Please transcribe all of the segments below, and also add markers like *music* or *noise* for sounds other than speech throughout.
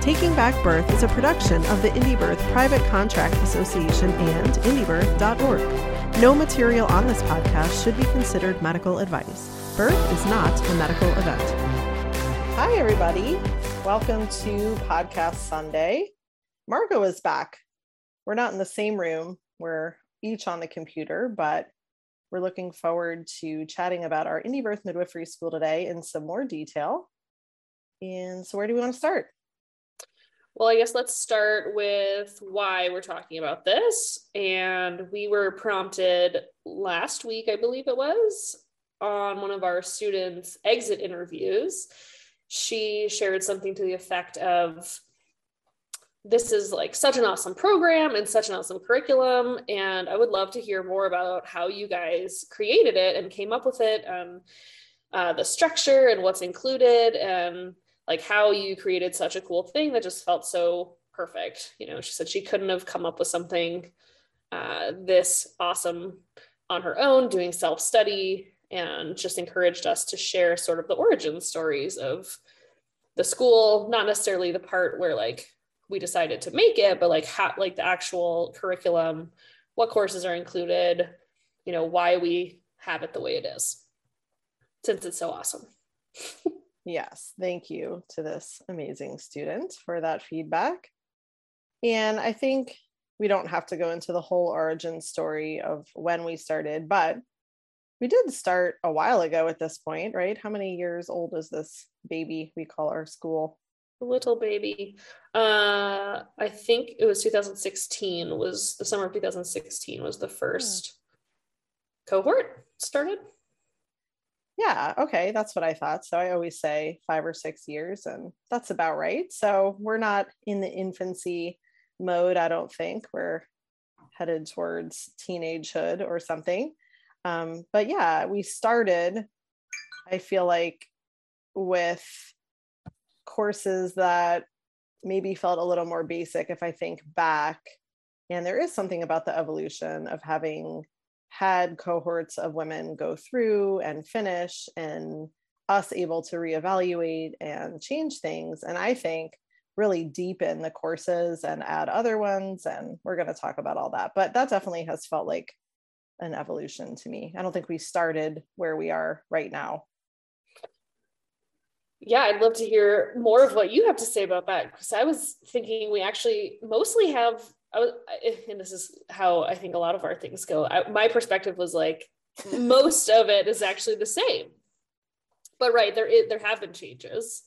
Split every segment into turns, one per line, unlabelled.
Taking Back Birth is a production of the Indie Birth Private Contract Association and indiebirth.org. No material on this podcast should be considered medical advice. Birth is not a medical event. Hi, everybody. Welcome to Podcast Sunday. Margo is back. We're not in the same room, we're each on the computer, but we're looking forward to chatting about our Indie Birth Midwifery School today in some more detail. And so, where do we want to start?
Well, I guess let's start with why we're talking about this. And we were prompted last week, I believe it was, on one of our students' exit interviews. She shared something to the effect of, this is like such an awesome program and such an awesome curriculum. And I would love to hear more about how you guys created it and came up with it, and uh, the structure and what's included, and like how you created such a cool thing that just felt so perfect. You know, she said she couldn't have come up with something uh, this awesome on her own, doing self study, and just encouraged us to share sort of the origin stories of the school, not necessarily the part where like we decided to make it, but like how, like the actual curriculum, what courses are included, you know, why we have it the way it is, since it's so awesome. *laughs*
Yes, thank you to this amazing student for that feedback. And I think we don't have to go into the whole origin story of when we started, but we did start a while ago at this point, right? How many years old is this baby we call our school?
little baby. Uh, I think it was 2016 was the summer of 2016 was the hmm. first cohort started
yeah, okay, that's what I thought. So I always say five or six years, and that's about right. So we're not in the infancy mode, I don't think. We're headed towards teenagehood or something. Um, but yeah, we started, I feel like, with courses that maybe felt a little more basic if I think back. And there is something about the evolution of having had cohorts of women go through and finish and us able to reevaluate and change things. And i think really deepen the courses and add other ones and we're going to talk about all that. But that definitely has felt like an evolution to me. I don't think we started where we are right now.
Yeah i'd love to hear more of what you have to say about that because i was thinking we actually mostly have I was, and this is how I think a lot of our things go. I, my perspective was like most of it is actually the same, but right there, is, there have been changes.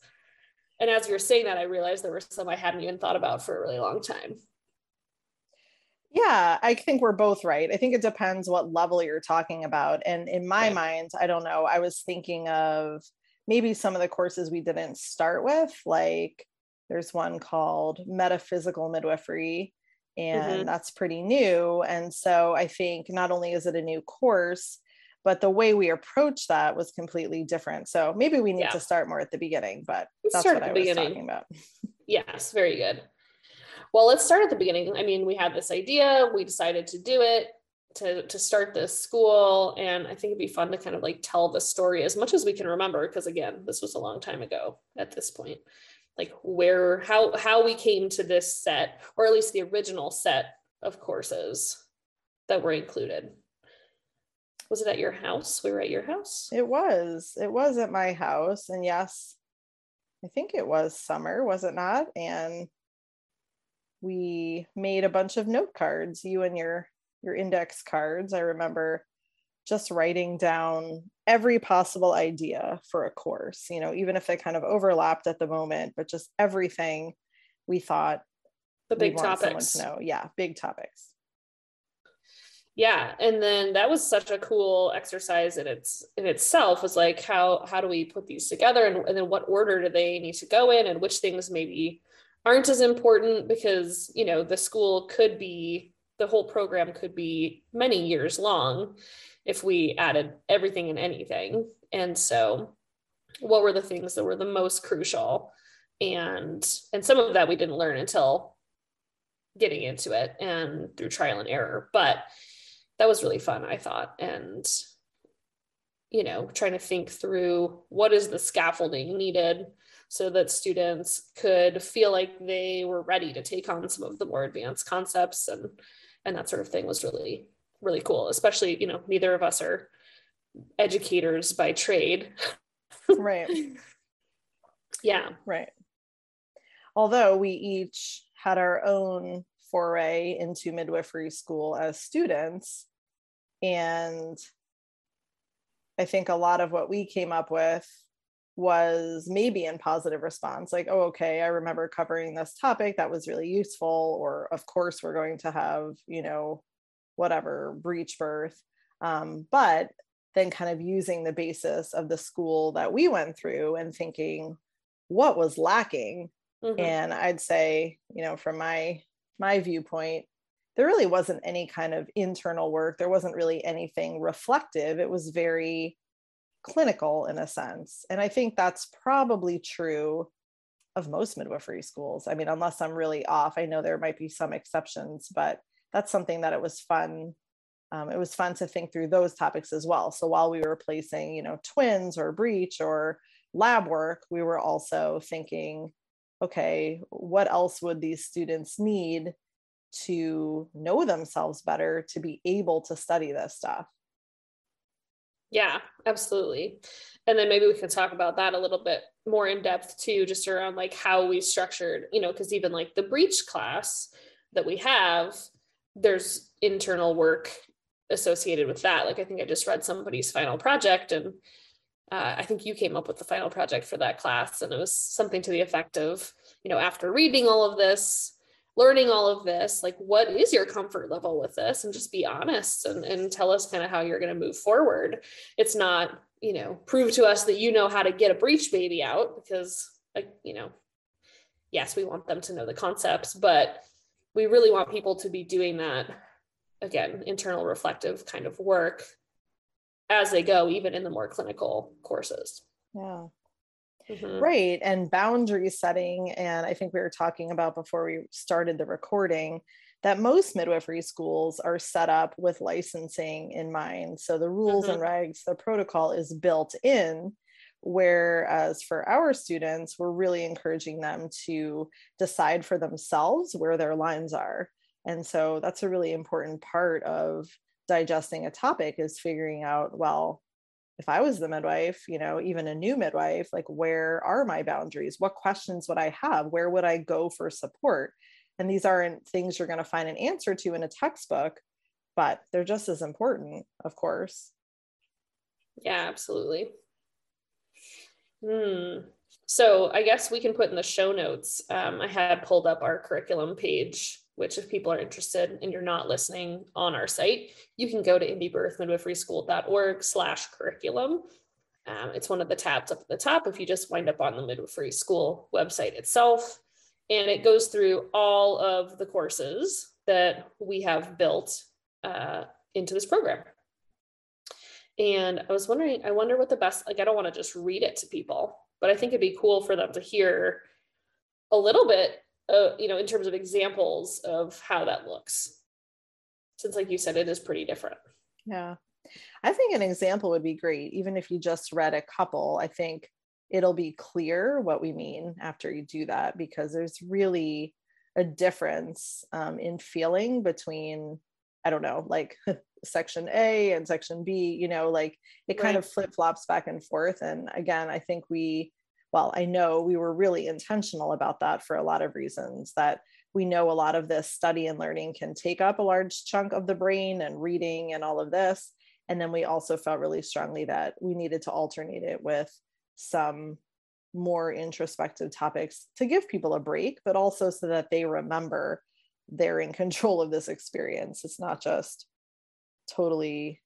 And as you were saying that, I realized there were some I hadn't even thought about for a really long time.
Yeah, I think we're both right. I think it depends what level you're talking about. And in my right. mind, I don't know, I was thinking of maybe some of the courses we didn't start with, like there's one called Metaphysical Midwifery and mm-hmm. that's pretty new and so i think not only is it a new course but the way we approach that was completely different so maybe we need yeah. to start more at the beginning but let's that's what i was beginning. talking about *laughs*
yes very good well let's start at the beginning i mean we had this idea we decided to do it to to start this school and i think it'd be fun to kind of like tell the story as much as we can remember because again this was a long time ago at this point like where how how we came to this set or at least the original set of courses that were included. Was it at your house? We were at your house?
It was. It was at my house and yes i think it was summer was it not? And we made a bunch of note cards you and your your index cards. I remember just writing down every possible idea for a course, you know, even if they kind of overlapped at the moment, but just everything we thought
the big topics.
to know. Yeah, big topics.
Yeah, and then that was such a cool exercise in its in itself was like how how do we put these together and, and then what order do they need to go in and which things maybe aren't as important because you know the school could be the whole program could be many years long if we added everything and anything. And so what were the things that were the most crucial? And and some of that we didn't learn until getting into it and through trial and error. But that was really fun, I thought. And you know, trying to think through what is the scaffolding needed so that students could feel like they were ready to take on some of the more advanced concepts and and that sort of thing was really really cool especially you know neither of us are educators by trade. *laughs*
Right.
Yeah.
Right. Although we each had our own foray into midwifery school as students and i think a lot of what we came up with was maybe in positive response like oh okay i remember covering this topic that was really useful or of course we're going to have you know whatever breech birth um, but then kind of using the basis of the school that we went through and thinking what was lacking mm-hmm. and i'd say you know from my my viewpoint there really wasn't any kind of internal work there wasn't really anything reflective it was very clinical in a sense. And I think that's probably true of most midwifery schools. I mean, unless I'm really off, I know there might be some exceptions, but that's something that it was fun. Um, it was fun to think through those topics as well. So while we were placing, you know, twins or breech or lab work, we were also thinking, okay, what else would these students need to know themselves better to be able to study this stuff?
Yeah, absolutely. And then maybe we can talk about that a little bit more in depth too, just around like how we structured, you know, because even like the breech class that we have, there's internal work associated with that. Like I think I just read somebody's final project and uh, I think you came up with the final project for that class. And it was something to the effect of, you know, after reading all of this, learning all of this like what is your comfort level with this and just be honest and, and tell us kind of how you're going to move forward it's not you know prove to us that you know how to get a breech baby out because like you know yes we want them to know the concepts but we really want people to be doing that again internal reflective kind of work as they go even in the more clinical courses
yeah Mm-hmm. Right. And boundary setting. And I think we were talking about before we started the recording that most midwifery schools are set up with licensing in mind. So the rules mm-hmm. and regs, the protocol is built in. Whereas for our students, we're really encouraging them to decide for themselves where their lines are. And so that's a really important part of digesting a topic is figuring out, well, if I was the midwife, you know, even a new midwife, like where are my boundaries? What questions would I have? Where would I go for support? And these aren't things you're going to find an answer to in a textbook, but they're just as important, of course.
Yeah, absolutely. Hmm. So I guess we can put in the show notes. Um, I had pulled up our curriculum page which if people are interested and you're not listening on our site, you can go to indiebirthmidwiferyschool.org slash curriculum. Um, it's one of the tabs up at the top if you just wind up on the midwifery school website itself. And it goes through all of the courses that we have built uh, into this program. And I was wondering, I wonder what the best, like, I don't want to just read it to people, but I think it'd be cool for them to hear a little bit uh, you know, in terms of examples of how that looks. Since, like you said, it is pretty different.
Yeah. I think an example would be great. Even if you just read a couple, I think it'll be clear what we mean after you do that because there's really a difference um, in feeling between, I don't know, like *laughs* section A and section B, you know, like it kind right. of flip flops back and forth. And again, I think we well, I know we were really intentional about that for a lot of reasons that we know a lot of this study and learning can take up a large chunk of the brain and reading and all of this. And then we also felt really strongly that we needed to alternate it with some more introspective topics to give people a break, but also so that they remember they're in control of this experience. It's not just totally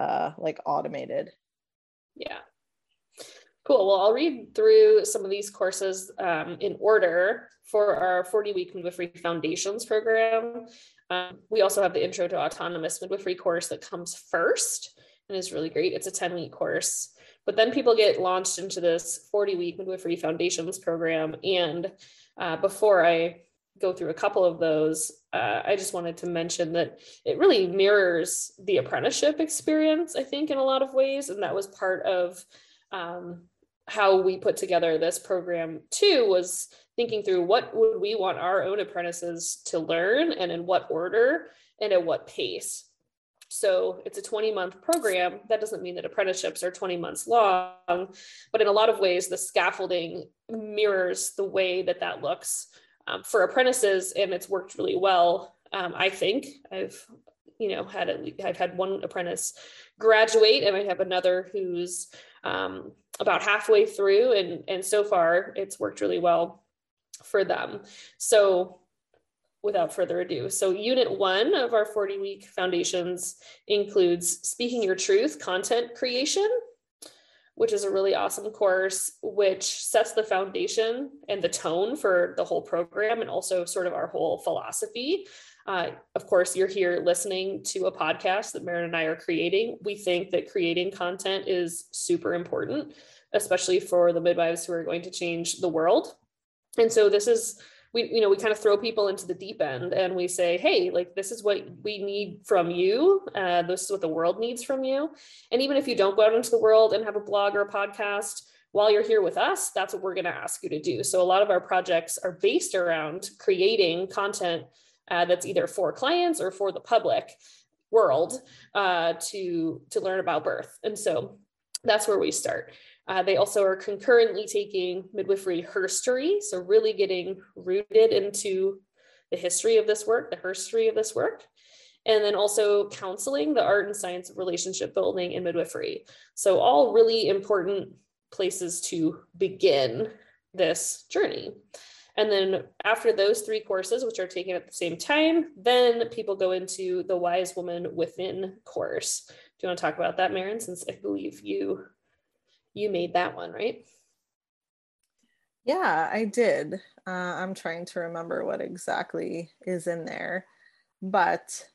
uh, like automated.
Yeah. Cool. Well, I'll read through some of these courses um, in order for our 40 week midwifery foundations program. Um, we also have the Intro to Autonomous Midwifery course that comes first and is really great. It's a 10 week course. But then people get launched into this 40 week midwifery foundations program. And uh, before I go through a couple of those, uh, I just wanted to mention that it really mirrors the apprenticeship experience, I think, in a lot of ways. And that was part of um, how we put together this program too, was thinking through what would we want our own apprentices to learn and in what order and at what pace. So it's a 20 month program. That doesn't mean that apprenticeships are 20 months long, but in a lot of ways, the scaffolding mirrors the way that that looks um, for apprentices, and it's worked really well. Um, I think I've, you know, had at I've had one apprentice graduate, and I have another who's um, about halfway through, and and so far it's worked really well for them. So without further ado. So, unit one of our 40 week foundations includes speaking your truth content creation, which is a really awesome course, which sets the foundation and the tone for the whole program and also sort of our whole philosophy. Uh, of course, you're here listening to a podcast that Marin and I are creating. We think that creating content is super important, especially for the midwives who are going to change the world. And so, this is we you know we kind of throw people into the deep end and we say hey like this is what we need from you. Uh, this is what the world needs from you. And even if you don't go out into the world and have a blog or a podcast while you're here with us that's what we're going to ask you to do. So a lot of our projects are based around creating content uh, that's either for clients or for the public world uh, to to learn about birth. And so that's where we start uh, they also are concurrently taking midwifery herstory, so really getting rooted into the history of this work, the herstory of this work. And then also counseling, the art and science of relationship building in midwifery. So, all really important places to begin this journey. And then after those three courses, which are taken at the same time, then people go into the Wise Woman Within course. Do you want to talk about that, Marin? Since I believe you you made that one, right?
Yeah, I did. Uh, I'm trying to remember what exactly is in there, but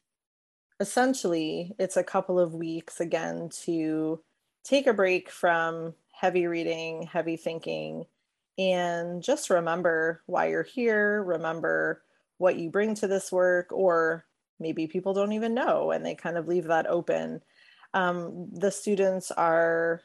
essentially, it's a couple of weeks again to take a break from heavy reading, heavy thinking, and just remember why you're here, remember what you bring to this work, or maybe people don't even know and they kind of leave that open. Um, the students are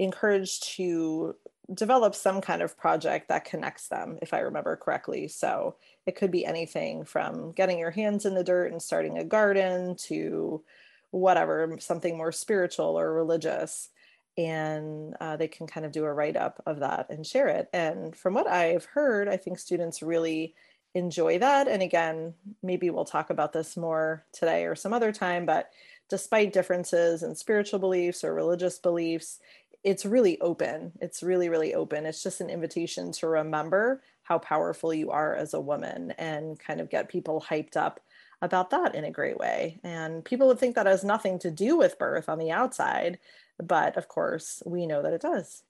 encouraged to develop some kind of project that connects them, if I remember correctly. So it could be anything from getting your hands in the dirt and starting a garden to whatever, something more spiritual or religious. And uh, they can kind of do a write up of that and share it. And from what I've heard, I think students really enjoy that. And again, maybe we'll talk about this more today or some other time, but despite differences in spiritual beliefs or religious beliefs, it's really open. It's really, really open. It's just an invitation to remember how powerful you are as a woman and kind of get people hyped up about that in a great way. And people would think that has nothing to do with birth on the outside, but of course, we know that it does.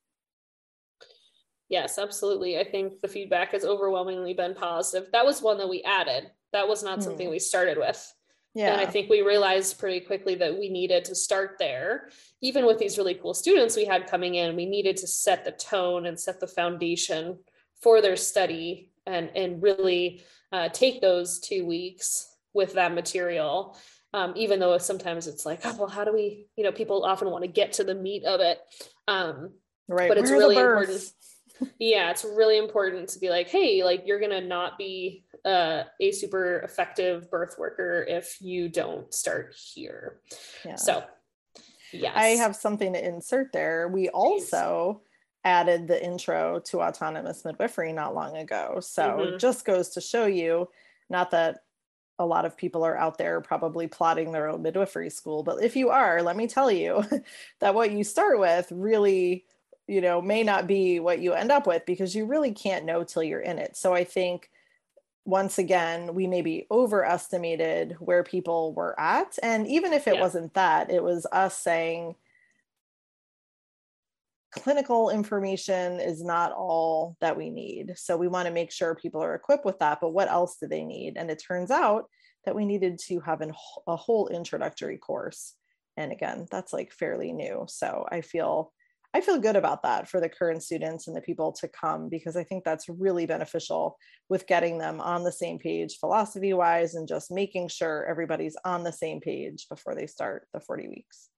Yes, absolutely. I think the feedback has overwhelmingly been positive. That was one that we added. That was not something hmm. we started with. Yeah. And I think we realized pretty quickly that we needed to start there. Even with these really cool students we had coming in, we needed to set the tone and set the foundation for their study and, and really uh, take those two weeks with that material. Um, even though sometimes it's like, oh, well, how do we, you know, people often want to get to the meat of it. Um, right. But it's Where really important. Yeah, it's really important to be like, hey, like you're going to not be uh, a super effective birth worker if you don't start here. Yeah. So,
yes. I have something to insert there. We also added the intro to autonomous midwifery not long ago. So, mm-hmm. it just goes to show you not that a lot of people are out there probably plotting their own midwifery school, but if you are, let me tell you *laughs* that what you start with really you know may not be what you end up with because you really can't know till you're in it so i think once again, we maybe overestimated where people were at. And even if it yeah. wasn't that, it was us saying clinical information is not all that we need. So we want to make sure people are equipped with that. But what else do they need? And it turns out that we needed to have an, a whole introductory course. And again, that's like fairly new. So I feel I feel good about that for the current students and the people to come because I think that's really beneficial with getting them on the same page philosophy wise and just making sure everybody's on the same page before they start the 40 weeks.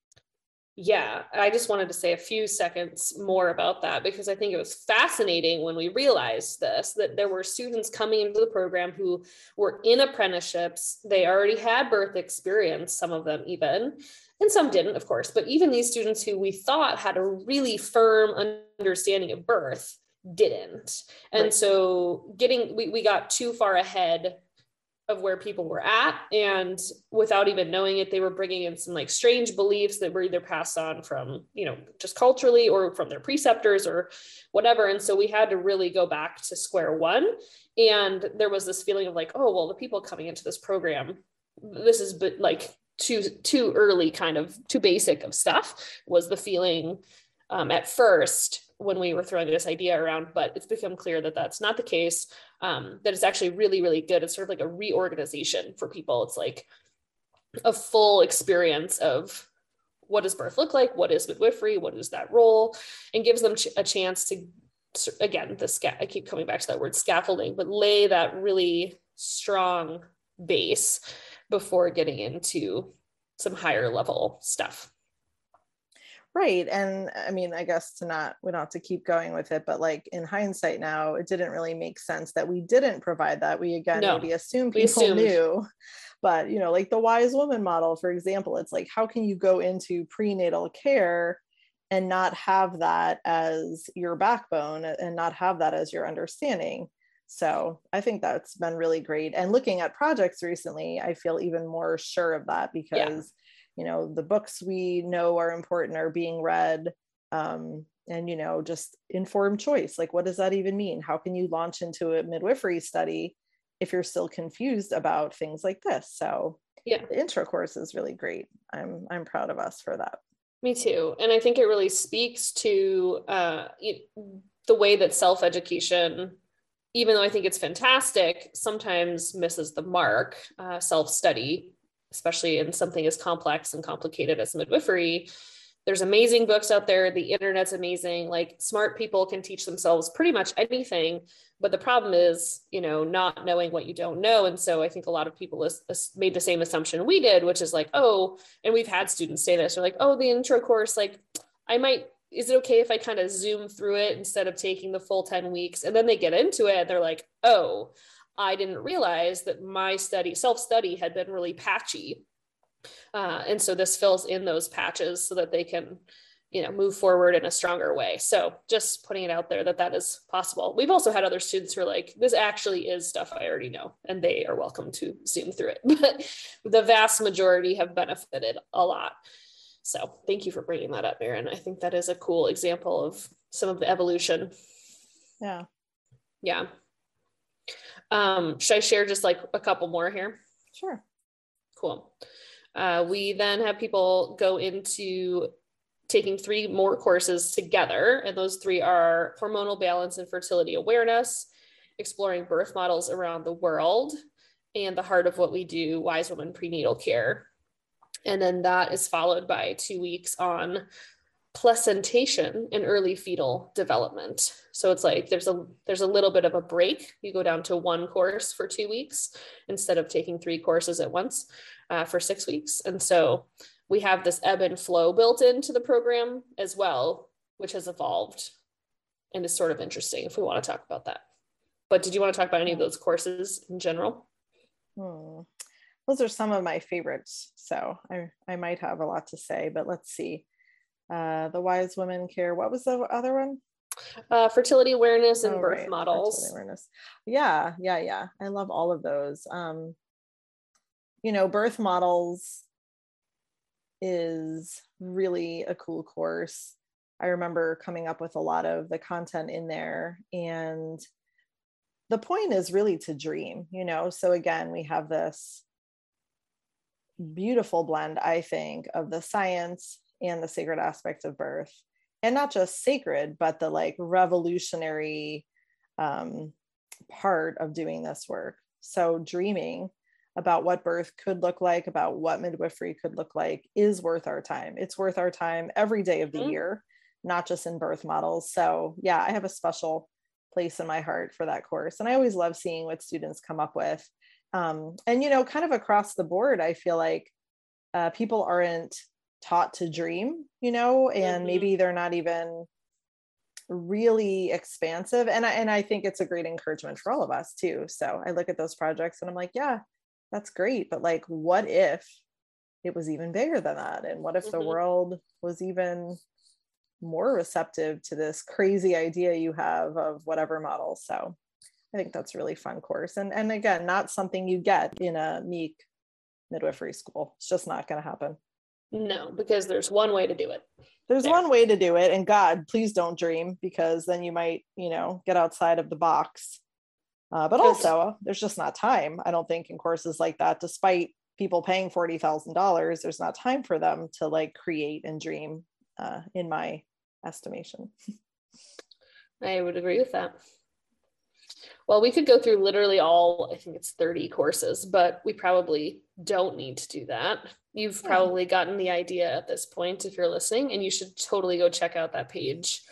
Yeah, I just wanted to say a few seconds more about that because I think it was fascinating when we realized this that there were students coming into the program who were in apprenticeships. They already had birth experience, some of them even, and some didn't, of course. But even these students who we thought had a really firm understanding of birth didn't. And right. so getting, we, we got too far ahead of where people were at and without even knowing it they were bringing in some like strange beliefs that were either passed on from you know just culturally or from their preceptors or whatever and so we had to really go back to square one and there was this feeling of like oh well the people coming into this program this is but like too too early kind of too basic of stuff was the feeling um, at first when we were throwing this idea around but it's become clear that that's not the case. Um, that it's actually really really good. It's sort of like a reorganization for people. It's like a full experience of what does birth look like? What is midwifery? What is that role? And gives them a chance to again the sca- i keep coming back to that word scaffolding but lay that really strong base before getting into some higher level stuff.
Right. And I mean, I guess to not, we don't have to keep going with it, but like in hindsight now, it didn't really make sense that we didn't provide that. We again no, maybe assume people knew. But, you know, like the wise woman model, for example, it's like, how can you go into prenatal care and not have that as your backbone and not have that as your understanding? So I think that's been really great. And looking at projects recently, I feel even more sure of that because, yeah. you know, the books we know are important are being read. Um, and, you know, just informed choice. Like, what does that even mean? How can you launch into a midwifery study if you're still confused about things like this? So, yeah, the intro course is really great. I'm I'm proud of us for that.
Me too. And I think it really speaks to uh, the way that self education even though I think it's fantastic, sometimes misses the mark. Uh, Self study, especially in something as complex and complicated as midwifery, there's amazing books out there. The internet's amazing. Like smart people can teach themselves pretty much anything. But the problem is, you know, not knowing what you don't know. And so I think a lot of people made the same assumption we did, which is like, oh, and we've had students say this, they're like, oh, the intro course, like I might is it okay if I kind of zoom through it instead of taking the full 10 weeks? And then they get into it and they're like, oh, I didn't realize that my study, self study, had been really patchy. Uh, and so this fills in those patches so that they can, you know, move forward in a stronger way. So just putting it out there that that is possible. We've also had other students who are like, this actually is stuff I already know, and they are welcome to zoom through it. *laughs* But the vast majority have benefited a lot. So thank you for bringing that up, Marin. I think that is a cool example of some of the evolution.
Yeah.
Yeah. Um, should I share just like a couple more here?
Sure.
Cool. Uh, we then have people go into taking three more courses together, and those three are hormonal balance and fertility awareness, exploring birth models around the world, and the heart of what we do, wise woman prenatal care. And then that is followed by two weeks on placentation and early fetal development. So it's like there's a there's a little bit of a break. You go down to one course for two weeks instead of taking three courses at once uh, for six weeks. And so we have this ebb and flow built into the program as well, which has evolved and is sort of interesting if we want to talk about that. But did you want to talk about any of those courses in general?
Hmm those are some of my favorites. So I, I might have a lot to say, but let's see. Uh, the Wise Women Care. What was the other one?
Uh, fertility awareness and oh, birth right. models.
awareness. Yeah, yeah, yeah. I love all of those. Um, you know, birth models is really a cool course. I remember coming up with a lot of the content in there and the point is really to dream, you know. So again, we have this beautiful blend, I think, of the science and the sacred aspects of birth. And not just sacred, but the like revolutionary um, part of doing this work. So, dreaming, about what birth could look like, about what midwifery could look like, is worth our time. It's worth our time every day of the mm-hmm. year, not just in birth models. So, yeah, I have a special place in my heart for that course. And I always love seeing what students come up with. Um, and, you know, kind of across the board, I feel like uh, people aren't taught to dream, you know, and mm-hmm. maybe they're not even really expansive and I, and I think it's a great encouragement for all of us too so i look at those projects and i'm like yeah that's great but like what if it was even bigger than that and what if mm-hmm. the world was even more receptive to this crazy idea you have of whatever model so i think that's a really fun course and and again not something you get in a MEAC midwifery school it's just not going to happen
no because there's one way to do it
there's there. one way to do it and god please don't dream because then you might you know get outside of the box uh, but also, there's just not time. I don't think in courses like that, despite people paying forty thousand dollars, there's not time for them to like create and dream. Uh, in my estimation. *laughs*
I would agree with that. Well, we could go through literally all, I think it's 30 courses, but we probably don't need to do that. You've yeah. probably gotten the idea at this point if you're listening, and you should totally go check out that page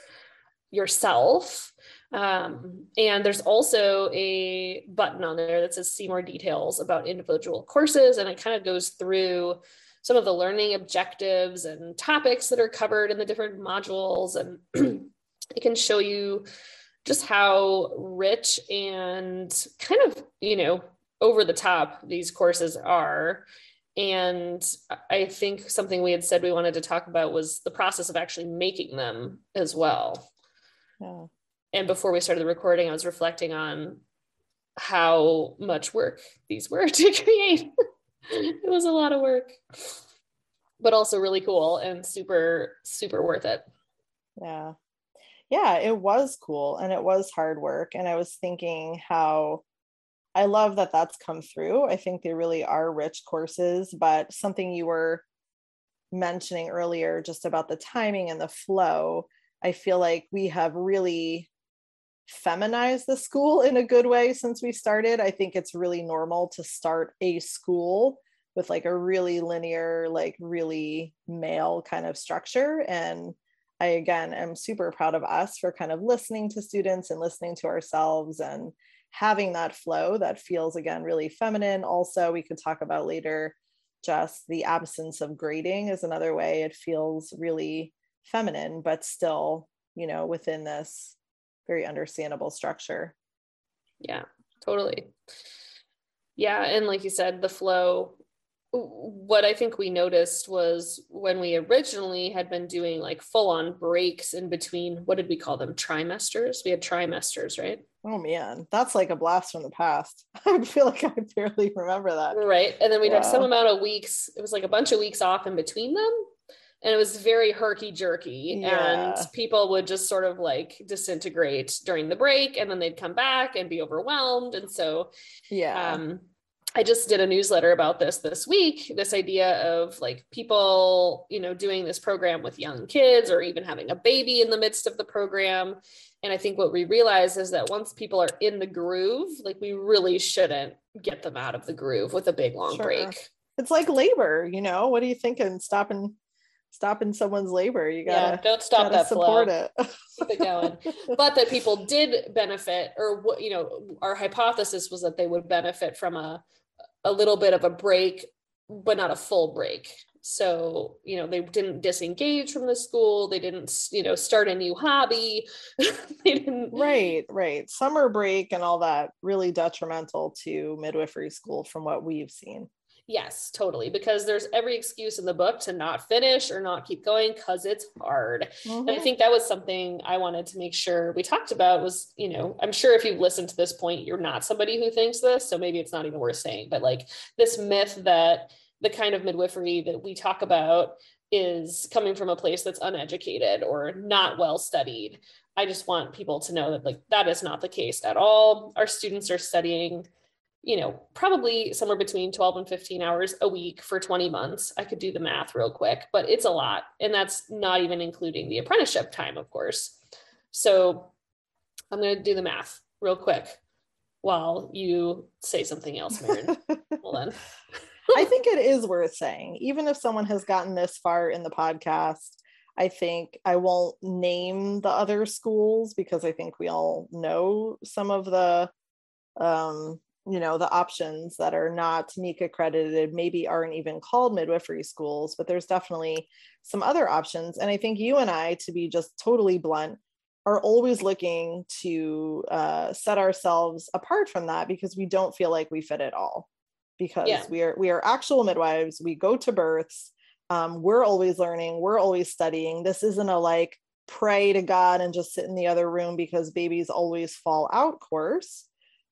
yourself. Um, and there's also a button on there that says see more details about individual courses. And it kind of goes through some of the learning objectives and topics that are covered in the different modules. And *clears throat* it can show you just how rich and kind of, you know, over the top these courses are. And I think something we had said we wanted to talk about was the process of actually making them as well. Yeah and before we started the recording, I was reflecting on how much work these were *laughs* to create. it was a lot of work, but also really cool and super, super worth it.
Yeah. Yeah, it was cool and it was hard work. And I was thinking how I love that that's come through. I think they really are rich courses, but something you were mentioning earlier just about the timing and the flow, I feel like we have really feminized the school in a good way since we started. I think it's really normal to start a school with like a really linear, like really male kind of structure. And I, again, am super proud of us for kind of listening to students and listening to ourselves and having that flow that feels, again, really feminine. Also, we could talk about later just the absence of grading is another way it feels really feminine, but still, you know, within this very understandable structure.
Yeah, totally. Yeah. And like you said, the flow, what I think we noticed was when we originally had been doing like full on breaks in between, what did we call them? Trimesters. We had trimesters, right?
Oh man, that's like a blast from the past. *laughs* I feel like I barely remember that.
Right. And then we'd have some amount of weeks. It was like a bunch of weeks off in between them and it was very herky jerky yeah. and people would just sort of like disintegrate during the break and then they'd come back and be overwhelmed and so
yeah um,
I just did a newsletter about this this week this idea of like people you know doing this program with young kids or even having a baby in the midst of the program and I think what we realize is that once people are in the groove like we really shouldn't get them out of the groove with a big long sure. break
it's like labor you know what are you thinking stopping stopping someone's labor. You gotta
yeah, don't stop that support flow. it. *laughs* Keep it going. but that people did benefit, or what you know, our hypothesis was that they would benefit from a a little bit of a break, but not a full break. So, you know, they didn't disengage from the school. They didn't, you know, start a new hobby. *laughs*
they didn't. Right, right. Summer break and all that really detrimental to midwifery school from what we've seen.
Yes, totally. Because there's every excuse in the book to not finish or not keep going because it's hard. Mm-hmm. And I mm-hmm. think that was something I wanted to make sure we talked about was, you know, I'm sure if you've listened to this point, you're not somebody who thinks this. So maybe it's not even worth saying, but like this myth that the kind of midwifery that we talk about is coming from a place that's uneducated or not well studied. I just want people to know that like that is not the case at all. Our students are studying you know, probably somewhere between 12 and 15 hours a week for 20 months. I could do the math real quick, but it's a lot. And that's not even including the apprenticeship time, of course. So I'm going to do the math real quick while you say something else, Marin. *laughs* Well then.
I think it is worth saying, even if someone has gotten this far in the podcast, I think I won't name the other schools because I think we all know some of the um you know the options that are not NECA accredited maybe aren't even called midwifery schools but there's definitely some other options. And i think you and i to be just totally blunt are always looking to uh, set ourselves apart from that because we don't feel like we fit at all because yeah. we are we are actual midwives. We go to births. Um, we're always learning. We're always studying. This isn't a like pray to god and just sit in the other room because babies always fall out course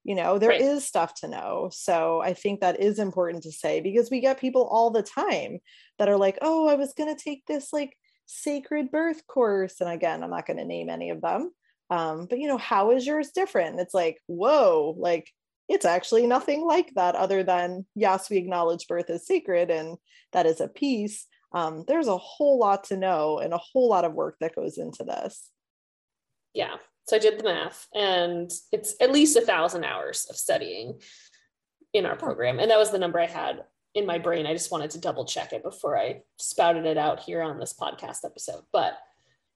you know there right. is stuff to know. So i think that is important to say because we get people all the time that are like oh i was going to take this like sacred birth course and again i'm not going to name any of them um, but you know how is yours different? It's like whoa like it's actually nothing like that other than yes we acknowledge birth as sacred and that is a piece. Um, there's a whole lot to know and a whole lot of work that goes into this.
Yeah so I did the math, and it's at least a thousand hours of studying in our program. And that was the number I had in my brain. I just wanted to double check it before I spouted it out here on this podcast episode. But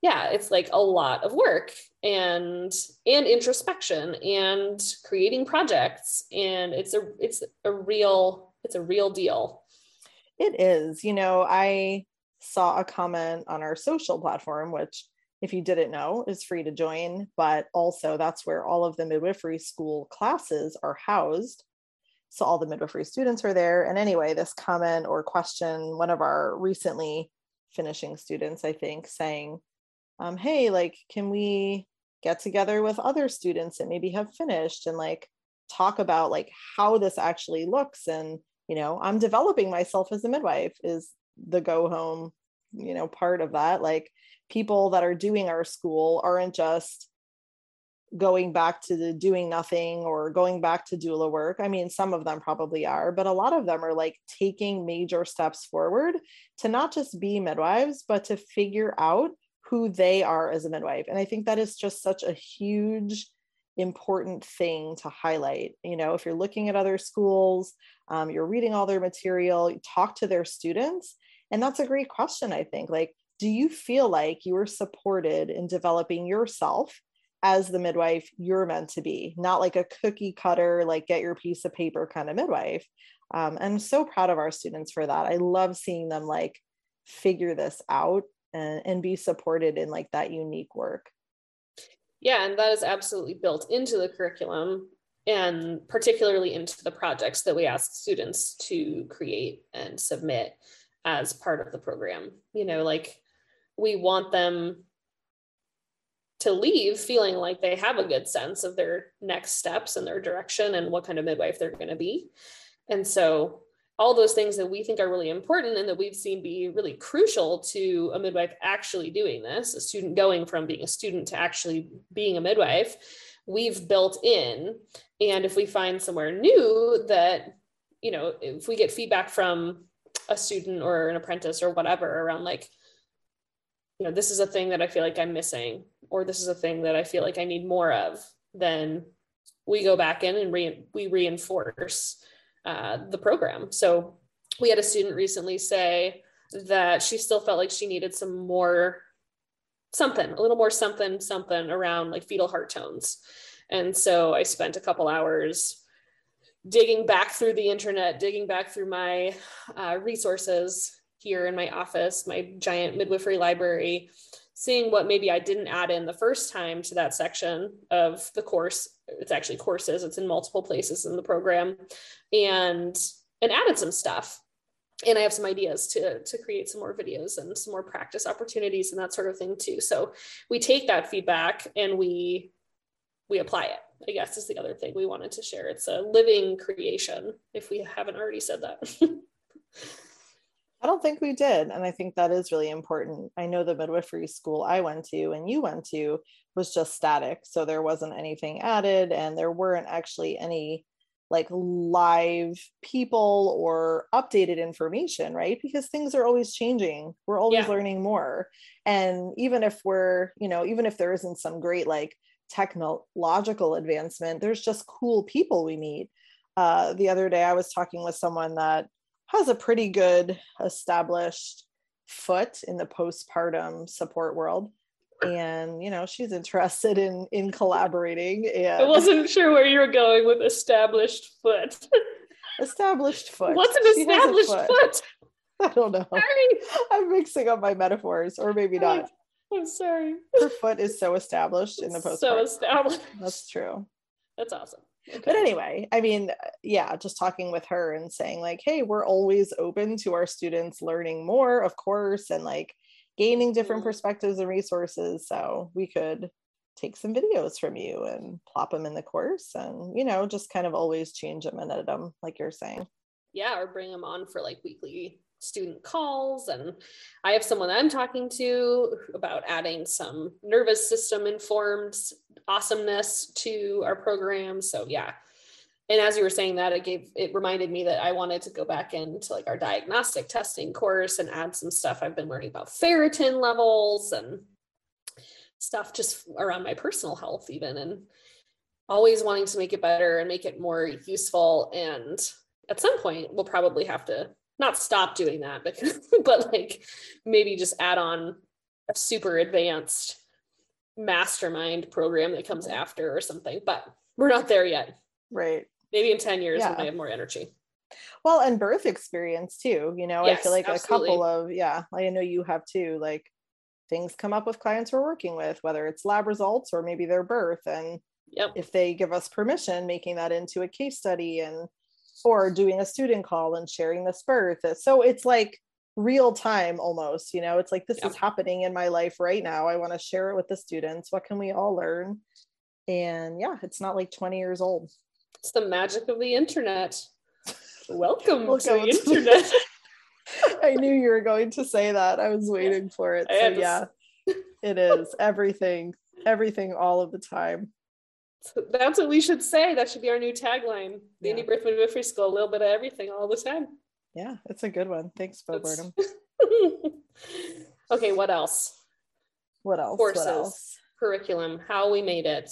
yeah, it's like a lot of work and and introspection and creating projects. And it's a it's a real, it's a real deal.
It is. You know, I saw a comment on our social platform, which if you didn't know, is free to join. But also, that's where all of the midwifery school classes are housed. So all the midwifery students are there. And anyway, this comment or question, one of our recently finishing students, I think, saying, um, hey, like, can we get together with other students that maybe have finished and like talk about like how this actually looks and you know i'm developing myself as a midwife is the go home you know part of that like people that are doing our school aren't just going back to the doing nothing or going back to doula work. I mean, some of them probably are, but a lot of them are like taking major steps forward to not just be midwives, but to figure out who they are as a midwife. And I think that is just such a huge, important thing to highlight. You know, if you're looking at other schools, um, you're reading all their material, talk to their students. And that's a great question, I think. Like, do you feel like you were supported in developing yourself as the midwife you're meant to be? Not like a cookie cutter like get your piece of paper kind of midwife. Um, i'm so proud of our students for that. I love seeing them like figure this out and, and be supported in like that unique work.
Yeah and that is absolutely built into the curriculum and particularly into the projects that we ask students to create and submit as part of the program you know like we want them to leave feeling like they have a good sense of their next steps and their direction and what kind of midwife they're going to be. And so all those things that we think are really important and that we've seen be really crucial to a midwife actually doing this, a student going from being a student to actually being a midwife, we've built in. And if we find somewhere new that, you know, if we get feedback from a student or an apprentice or whatever around like, you know, this is a thing that I feel like I'm missing, or this is a thing that I feel like I need more of, then we go back in and re- we reinforce uh, the program. So we had a student recently say that she still felt like she needed some more something, a little more something, something around like fetal heart tones. And so I spent a couple hours digging back through the internet, digging back through my uh, resources here in my office, my giant midwifery library, seeing what maybe I didn't add in the first time to that section of the course. It's actually courses, it's in multiple places in the program, and and added some stuff. And I have some ideas to, to create some more videos and some more practice opportunities and that sort of thing too. So we take that feedback and we we apply it. I guess is the other thing we wanted to share. It's a living creation, if we haven't already said that.
I don't think we did. And I think that is really important. I know the midwifery school I went to and you went to was just static. So there wasn't anything added and there weren't actually any like live people or updated information, right? Because things are always changing. We're always yeah. learning more. And even if we're, you know, even if there isn't some great like technological advancement, there's just cool people we meet. Uh, the other day I was talking with someone that has a pretty good established foot in the postpartum support world. And you know she's interested in in collaborating and
i wasn't sure where you were going with established foot. *laughs*
Established foot.
What's an established foot? foot? *laughs*
i don't know. Sorry. i'm mixing up my metaphors or maybe not
i'm sorry
her foot is so established in the post
so established
that's true
that's awesome
Okay. But anyway, I mean, yeah, just talking with her and saying, like, hey, we're always open to our students learning more, of course, and like gaining different mm-hmm. perspectives and resources. So we could take some videos from you and plop them in the course and, you know, just kind of always change them and edit them, like you're saying.
Yeah, or bring them on for like weekly student calls. And I have someone I'm talking to about adding some nervous system informed awesomeness to our program. So, yeah, and as you were saying that it gave it reminded me that i wanted to go back into like our diagnostic testing course and add some stuff i've been learning about ferritin levels and stuff just around my personal health even and always wanting to make it better and make it more useful and at some point we'll probably have to not stop doing that but *laughs* but like maybe just add on a super advanced mastermind program that comes after or something but we're not there yet
right
maybe in 10 years yeah. when I have more energy.
Well, and birth experience too. You know, yes, I feel like absolutely. a couple of, yeah, I know you have too, like things come up with clients we're working with, whether it's lab results or maybe their birth. And
yep.
if they give us permission, making that into a case study and or doing a student call and sharing this birth. So it's like real time almost, you know, it's like this yep. is happening in my life right now. I want to share it with the students. What can we all learn? And yeah, it's not like 20 years old.
It's the magic of the internet. Welcome, Welcome to the *laughs* internet.
I knew you were going to say that. I was waiting for it. So yeah, it is everything, everything all of the time.
That's what we should say. That should be our new tagline. The yeah. Indie Birth Midwifery School, a little bit of everything all the time.
Yeah, it's a good one. Thanks, Bo Burnham. *laughs*
okay, what else?
What else?
Courses,
what else?
curriculum, how we made it.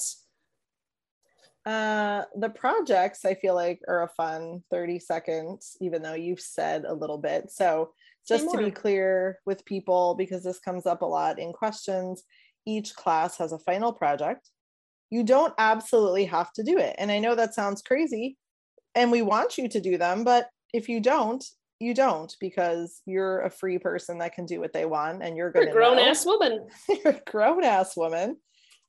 Uh, the projects I feel like are a fun 30 seconds, even though you've said a little bit. So, just to be clear with people, because this comes up a lot in questions, each class has a final project. You don't absolutely have to do it. And I know that sounds crazy, and we want you to do them, but if you don't, you don't because you're a free person that can do what they want and you're going to
grown ass woman.
you're a grown ass *laughs* woman.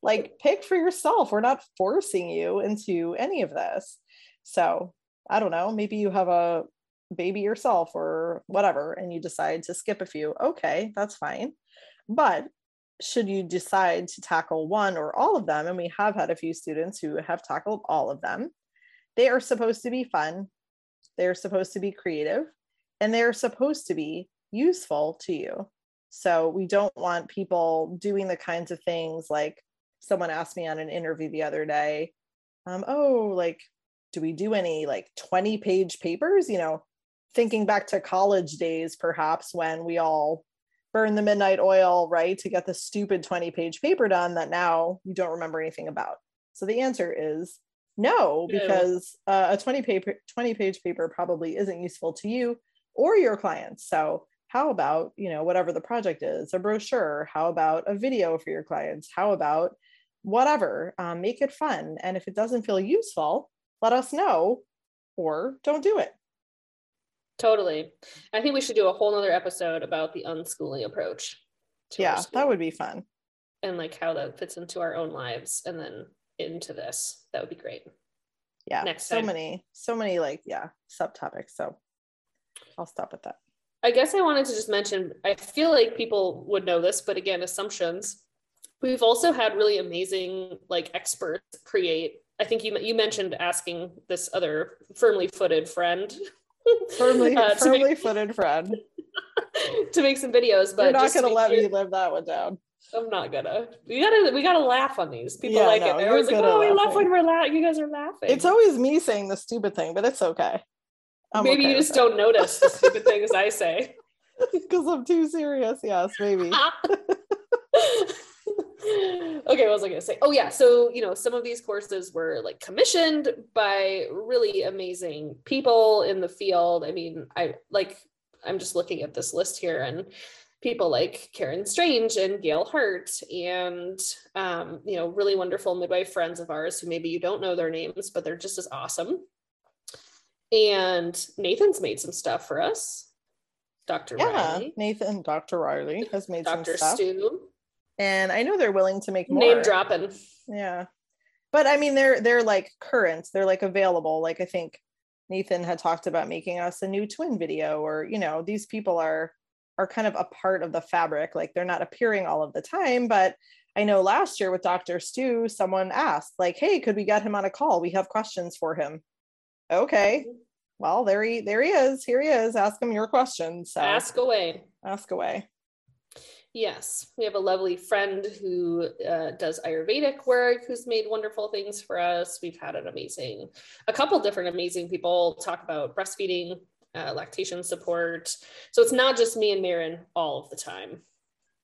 Like pick for yourself. We're not forcing you into any of this. So i don't know maybe you have a baby yourself or whatever and you decide to skip a few. Okay that's fine. But should you decide to tackle one or all of them and we have had a few students who have tackled all of them they are supposed to be fun they're supposed to be creative and they're supposed to be useful to you so we don't want people doing the kinds of things like someone asked me on an interview the other day, um, oh, like, do we do any like 20 page papers? You know, thinking back to college days, perhaps when we all burn the midnight oil, right, to get the stupid 20 page paper done that now you don't remember anything about. So the answer is no, because uh, a 20 paper 20 page paper probably isn't useful to you or your clients. So how about, you know, whatever the project is, a brochure, how about a video for your clients? How about whatever um, make it fun and if it doesn't feel useful let us know or don't do it
totally. I think we should do a whole nother episode about the unschooling approach
yeah that would be fun.
And like how that fits into our own lives and then into this. That would be great.
Yeah next so time. many so many like yeah subtopics so i'll stop with that.
I guess i wanted to just mention i feel like people would know this but again assumptions. We've also had really amazing like experts create. I think you you mentioned asking this other firmly footed friend, *laughs* *laughs*
firmly uh, firmly make, footed friend, *laughs*
to make some videos. But
you're not going to let me live that one down.
I'm not gonna. We gotta. We gotta laugh on these. People yeah, like no, it. Always like, "Oh, we laugh when we're laughing." You guys are laughing.
It's always me saying the stupid thing, but it's okay.
I'm maybe okay you just don't notice the stupid *laughs* things I say because
I'm too serious. Yes, maybe.
Okay, what was I going to say? Oh, yeah. So, you know, some of these courses were like commissioned by really amazing people in the field. I mean, I like, I'm just looking at this list here and people like Karen Strange and Gail Hart and, um, you know, really wonderful midwife friends of ours who maybe you don't know their names, but they're just as awesome. And Nathan's made some stuff for us. Dr.
Yeah,
Riley.
Nathan, Dr. Riley has made
Dr.
some stuff.
Stu.
And I know they're willing to make more.
Name dropping.
Yeah. But I mean they're they're like current, they're like available. Like I think Nathan had talked about making us a new twin video or you know, these people are are kind of a part of the fabric. Like they're not appearing all of the time, but I know last year with Dr. Stu, someone asked, like, hey, could we get him on a call? We have questions for him. Okay. Well, there he there he is. Here he is. Ask him your questions. So
Ask away.
ask away.
Yes, we have a lovely friend who uh, does Ayurvedic work who's made wonderful things for us. We've had an amazing, a couple different amazing people talk about breastfeeding, uh, lactation support. So it's not just me and Marin all of the time.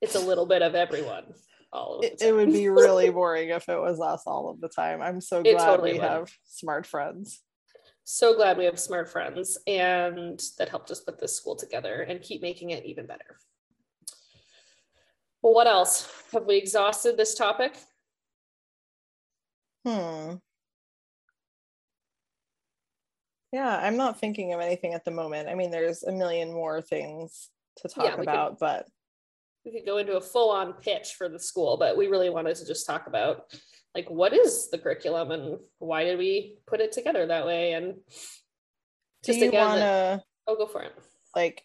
It's a little bit of everyone all of the
It,
time.
it would be really *laughs* boring if it was us all of the time. I'm so glad
totally
we
would.
have smart friends.
so glad we have smart friends and that helped us put this school together and keep making it even better. Well, what else? Have we exhausted this topic?
Hmm. Yeah, I'm not thinking of anything at the moment. I mean, there's a million more things to talk
Yeah, we could-
about, but
we could go into a full-on pitch for the school, but we really wanted to just talk about like what is the curriculum and why did we put it together that way? And
do
just
you
again,
want to
oh, go for it.
like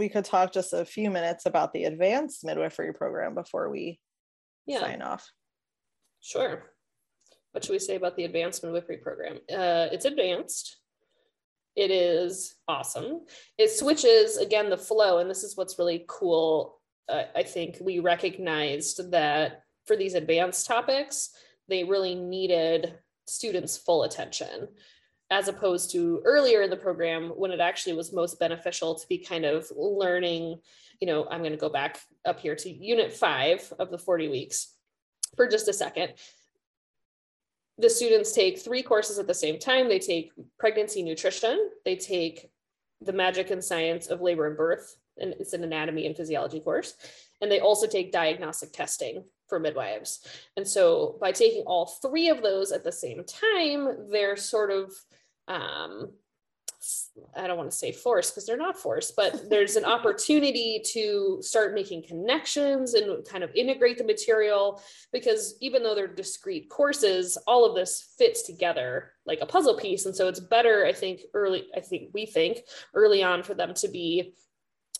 we could talk just a few minutes about the advanced midwifery program before we
Yeah,
sign off.
sure. What should we say about the advanced midwifery program? Uh, it's advanced. It is awesome. It switches again the flow, and this is what's really cool. Uh, I think we recognized that for these advanced topics, they really needed students' full attention, as opposed to earlier in the program when it actually was most beneficial to be kind of learning. You know, I'm going to go back up here to unit five of the 40 weeks for just a second the students take three courses at the same time. They take pregnancy nutrition, they take the magic and science of labor and birth, and it's an anatomy and physiology course. And they also take diagnostic testing for midwives. And so by taking all three of those at the same time, they're sort of um, I don't want to say forced because they're not forced, but *laughs* there's an opportunity to start making connections and kind of integrate the material because even though they're discrete courses, all of this fits together like a puzzle piece. And so it's better, I think, early, I think we think early on for them to be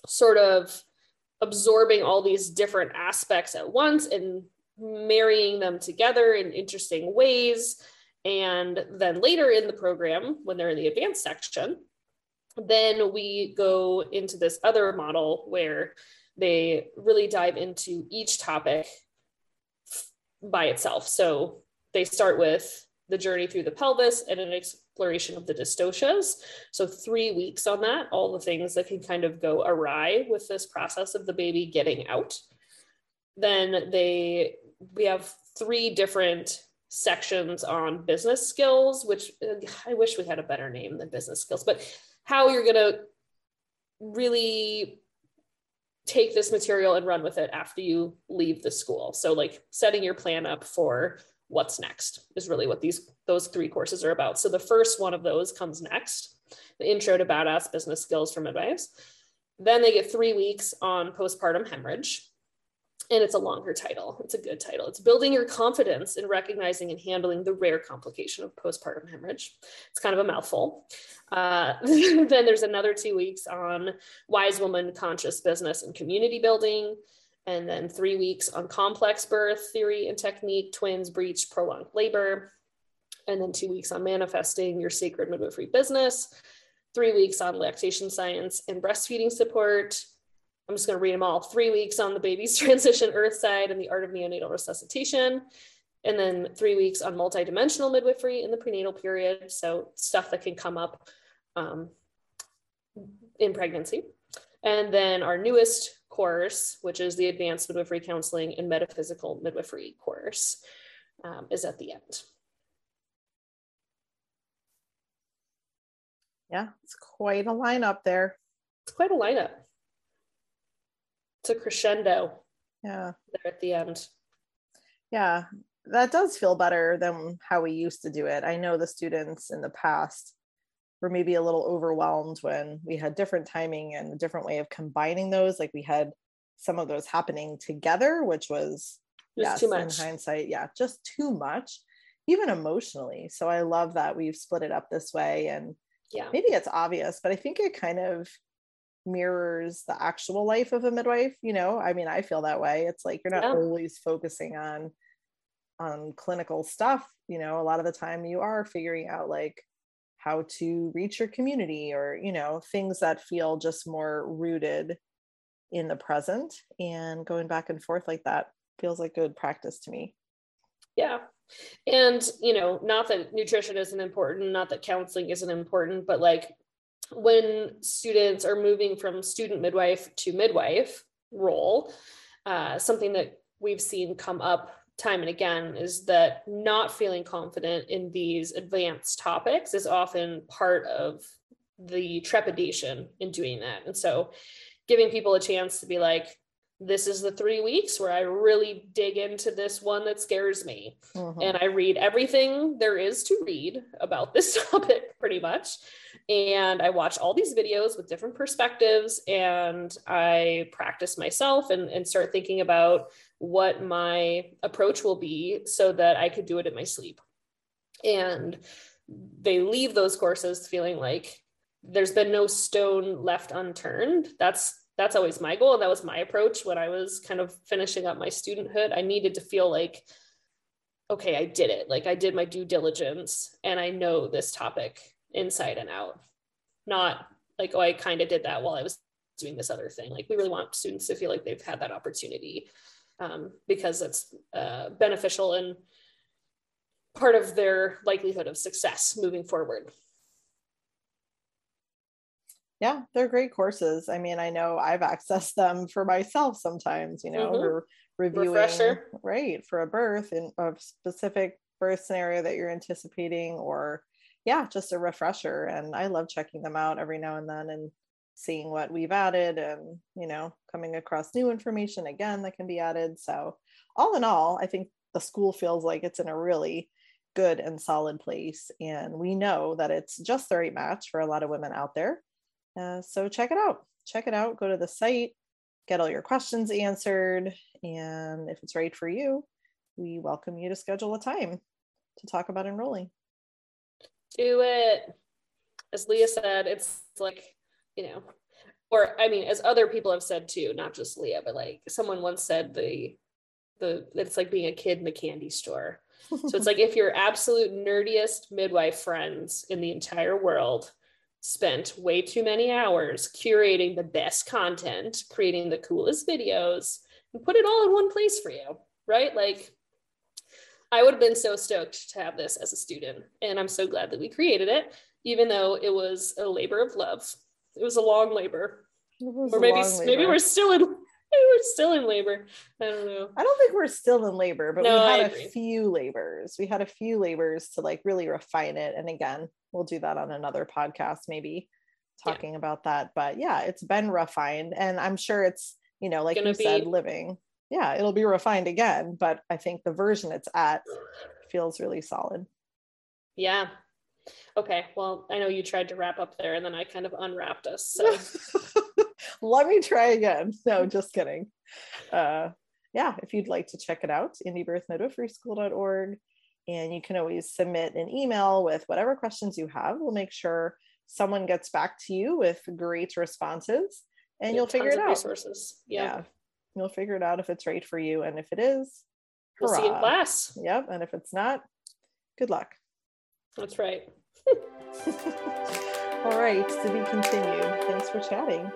sort of absorbing all these different aspects at once and marrying them together in interesting ways. And then later in the program, when they're in the advanced section, then we go into this other model where they really dive into each topic by itself. So they start with the journey through the pelvis and an exploration of the dystocias. So three weeks on that, all the things that can kind of go awry with this process of the baby getting out. Then they we have three different sections on business skills, which uh, I wish we had a better name than business skills, but how you're going to really take this material and run with it after you leave the school. So like setting your plan up for what's next is really what these those three courses are about. So the first one of those comes next, the intro to badass business skills for midwives. Then they get 3 weeks on postpartum hemorrhage. And it's a longer title. It's a good title. It's building your confidence in recognizing and handling the rare complication of postpartum hemorrhage. It's kind of a mouthful. Uh, *laughs* then there's another two weeks on wise woman, conscious business, and community building. And then three weeks on complex birth theory and technique, twins, breech, prolonged labor. And then two weeks on manifesting your sacred midwifery business. Three weeks on lactation science and breastfeeding support. I'm just going to read them all. Three weeks on the baby's *laughs* transition earth side and the art of neonatal resuscitation. And then three weeks on multidimensional midwifery in the prenatal period. So stuff that can come up um, in pregnancy. And then our newest course, which is the Advanced Midwifery Counseling and Metaphysical Midwifery course, um, is at the end.
Yeah, it's quite a lineup there.
It's quite a lineup. It's a crescendo.
Yeah.
There at the end.
Yeah, that does feel better than how we used to do it. I know the students in the past were maybe a little overwhelmed when we had different timing and a different way of combining those. Like we had some of those happening together, which was
yes, too much.
in hindsight, yeah, just too much, even emotionally. So I love that we've split it up this way. And
yeah,
maybe it's obvious, but I think it kind of mirrors the actual life of a midwife. You know, I mean, I feel that way. It's like you're not yeah. always focusing on on clinical stuff. You know, a lot of the time you are figuring out like how to reach your community or you know things that feel just more rooted in the present and going back and forth like that feels like good practice to me
yeah and you know not that nutrition isn't important not that counseling isn't important but like when students are moving from student midwife to midwife role uh, something that we've seen come up time and again is that not feeling confident in these advanced topics is often part of the trepidation in doing that. And so giving people a chance to be like, this is the three weeks where I really dig into this one that scares me. Mm-hmm. And I read everything there is to read about this *laughs* topic pretty much. And I watch all these videos with different perspectives and I practice myself and, and start thinking about what my approach will be so that I could do it in my sleep. And they leave those courses feeling like there's been no stone left unturned. That's that's always my goal. And that was my approach when I was kind of finishing up my studenthood. I needed to feel like, okay, I did it. Like I did my due diligence and I know this topic inside and out. Not like, oh, I kind of did that while I was doing this other thing. Like we really want students to feel like they've had that opportunity um, because it's uh, beneficial and part of their likelihood of success moving forward.
Yeah, they're great courses. I mean, I know I've accessed them for myself sometimes, you know, mm-hmm. reviewing Refresher. right for a birth in a specific birth scenario that you're anticipating or yeah, just a refresher. And I love checking them out every now and then and seeing what we've added and you know coming across new information again that can be added so all in all i think the school feels like it's in a really good and solid place and we know that it's just the right match for a lot of women out there uh, so check it out. Check it out. Go to the site get all your questions answered and if it's right for you we welcome you to schedule a time to talk about enrolling.
Do it. As leah said it's like you know, or I mean, as other people have said too, not just Leah, but like someone once said the the it's like being a kid in the candy store. so it's like if your absolute nerdiest midwife friends in the entire world spent way too many hours curating the best content, creating the coolest videos, and put it all in one place for you, right? Like I would have been so stoked to have this as a student. And I'm so glad that we created it, even though it was a labor of love it was a long labor. Or maybe maybe we're still in *laughs* we're still in labor. I don't know.
I don't think we're still in labor, but no, we had a few labors. We had a few labors to like really refine it. And again, we'll do that on another podcast, maybe talking yeah. about that. But yeah, it's been refined. And I'm sure it's, you know, like you be... said, living. Yeah, it'll be refined again. But I think the version it's at feels really solid.
Yeah, Okay, well, I know you tried to wrap up there and then I kind of unwrapped us. So *laughs*
let me try again. No, just kidding. Uh, yeah, if you'd like to check it out, indiebirthmidwiferyschool.org. And you can always submit an email with whatever questions you have. We'll make sure someone gets back to you with great responses and you'll figure it out.
Resources. Yeah. yeah.
You'll figure it out if it's right for you. And if it is,
we'll see you in class.
Yep. And if it's not, good luck.
That's right. *laughs*
All right, to be continued. Thanks for chatting.